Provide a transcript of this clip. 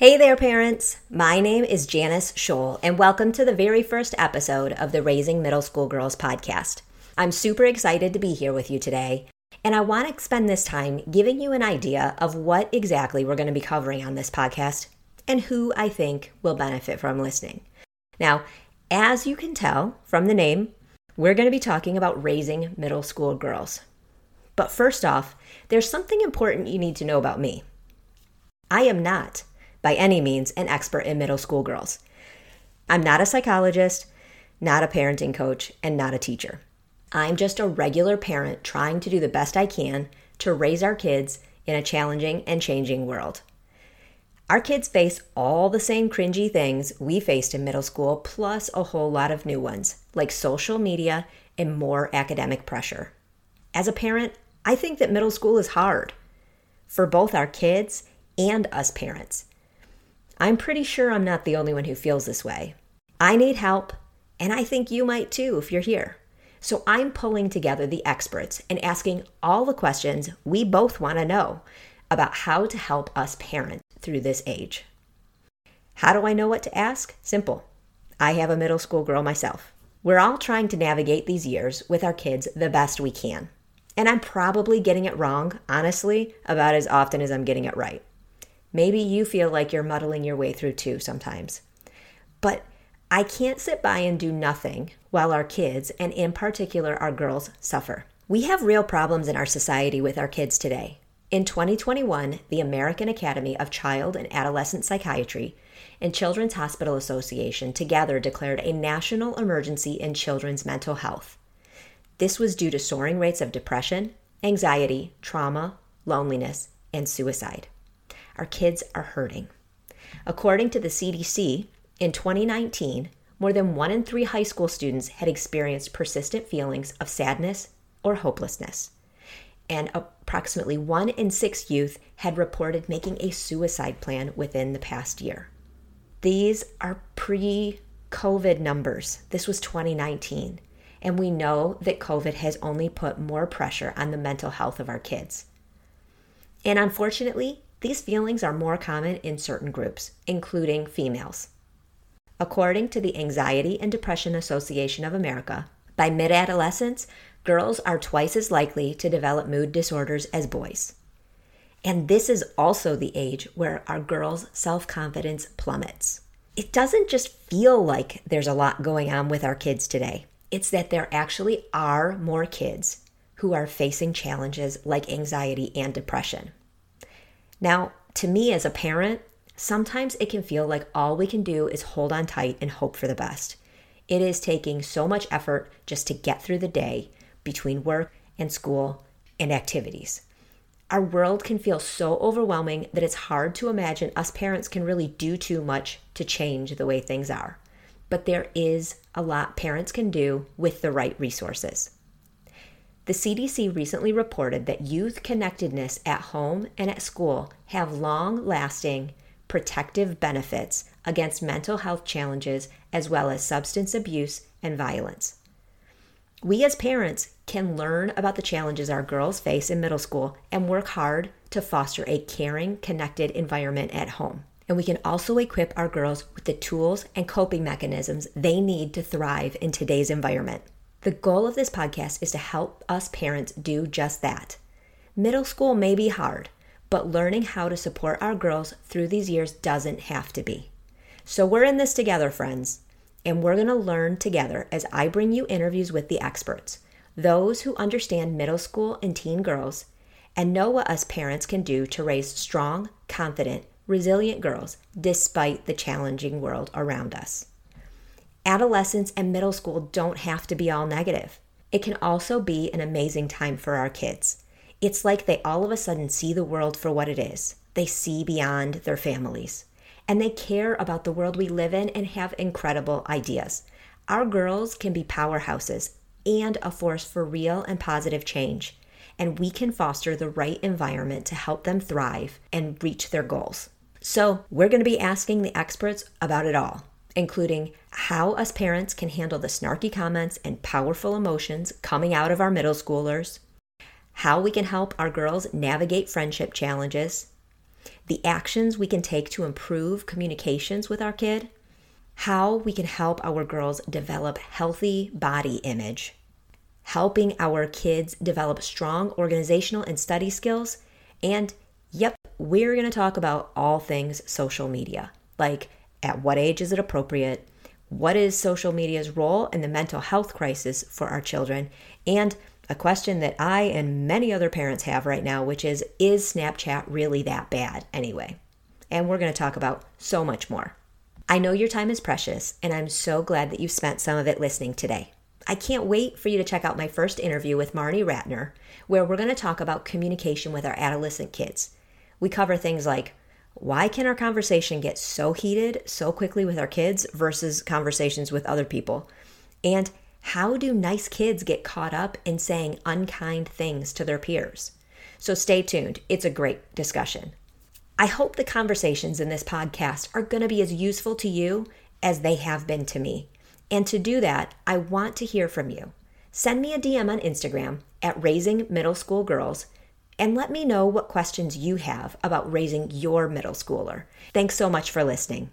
Hey there, parents. My name is Janice Scholl, and welcome to the very first episode of the Raising Middle School Girls podcast. I'm super excited to be here with you today, and I want to spend this time giving you an idea of what exactly we're going to be covering on this podcast and who I think will benefit from listening. Now, as you can tell from the name, we're going to be talking about raising middle school girls. But first off, there's something important you need to know about me. I am not by any means an expert in middle school girls. I'm not a psychologist, not a parenting coach, and not a teacher. I'm just a regular parent trying to do the best I can to raise our kids in a challenging and changing world. Our kids face all the same cringy things we faced in middle school, plus a whole lot of new ones, like social media and more academic pressure. As a parent, I think that middle school is hard for both our kids and us parents. I'm pretty sure I'm not the only one who feels this way. I need help, and I think you might too if you're here. So I'm pulling together the experts and asking all the questions we both want to know about how to help us parent through this age. How do I know what to ask? Simple. I have a middle school girl myself. We're all trying to navigate these years with our kids the best we can. And I'm probably getting it wrong, honestly, about as often as I'm getting it right. Maybe you feel like you're muddling your way through too sometimes. But I can't sit by and do nothing while our kids, and in particular our girls, suffer. We have real problems in our society with our kids today. In 2021, the American Academy of Child and Adolescent Psychiatry and Children's Hospital Association together declared a national emergency in children's mental health. This was due to soaring rates of depression, anxiety, trauma, loneliness, and suicide. Our kids are hurting. According to the CDC, in 2019, more than one in three high school students had experienced persistent feelings of sadness or hopelessness. And approximately one in six youth had reported making a suicide plan within the past year. These are pre COVID numbers. This was 2019. And we know that COVID has only put more pressure on the mental health of our kids. And unfortunately, these feelings are more common in certain groups, including females. According to the Anxiety and Depression Association of America, by mid adolescence, girls are twice as likely to develop mood disorders as boys. And this is also the age where our girls' self confidence plummets. It doesn't just feel like there's a lot going on with our kids today, it's that there actually are more kids who are facing challenges like anxiety and depression. Now, to me as a parent, sometimes it can feel like all we can do is hold on tight and hope for the best. It is taking so much effort just to get through the day between work and school and activities. Our world can feel so overwhelming that it's hard to imagine us parents can really do too much to change the way things are. But there is a lot parents can do with the right resources. The CDC recently reported that youth connectedness at home and at school have long lasting protective benefits against mental health challenges as well as substance abuse and violence. We as parents can learn about the challenges our girls face in middle school and work hard to foster a caring, connected environment at home. And we can also equip our girls with the tools and coping mechanisms they need to thrive in today's environment. The goal of this podcast is to help us parents do just that. Middle school may be hard, but learning how to support our girls through these years doesn't have to be. So we're in this together, friends, and we're going to learn together as I bring you interviews with the experts, those who understand middle school and teen girls, and know what us parents can do to raise strong, confident, resilient girls despite the challenging world around us adolescence and middle school don't have to be all negative. It can also be an amazing time for our kids. It's like they all of a sudden see the world for what it is. They see beyond their families. And they care about the world we live in and have incredible ideas. Our girls can be powerhouses and a force for real and positive change. And we can foster the right environment to help them thrive and reach their goals. So, we're going to be asking the experts about it all including how us parents can handle the snarky comments and powerful emotions coming out of our middle schoolers, how we can help our girls navigate friendship challenges, the actions we can take to improve communications with our kid, how we can help our girls develop healthy body image, helping our kids develop strong organizational and study skills, and yep, we're going to talk about all things social media, like at what age is it appropriate, what is social media's role in the mental health crisis for our children, and a question that I and many other parents have right now, which is Is Snapchat really that bad anyway? And we're going to talk about so much more. I know your time is precious, and I'm so glad that you've spent some of it listening today. I can't wait for you to check out my first interview with Marnie Ratner, where we're going to talk about communication with our adolescent kids. We cover things like why can our conversation get so heated so quickly with our kids versus conversations with other people? And how do nice kids get caught up in saying unkind things to their peers? So stay tuned. It's a great discussion. I hope the conversations in this podcast are going to be as useful to you as they have been to me. And to do that, I want to hear from you. Send me a DM on Instagram at Raising Middle School Girls and let me know what questions you have about raising your middle schooler. Thanks so much for listening.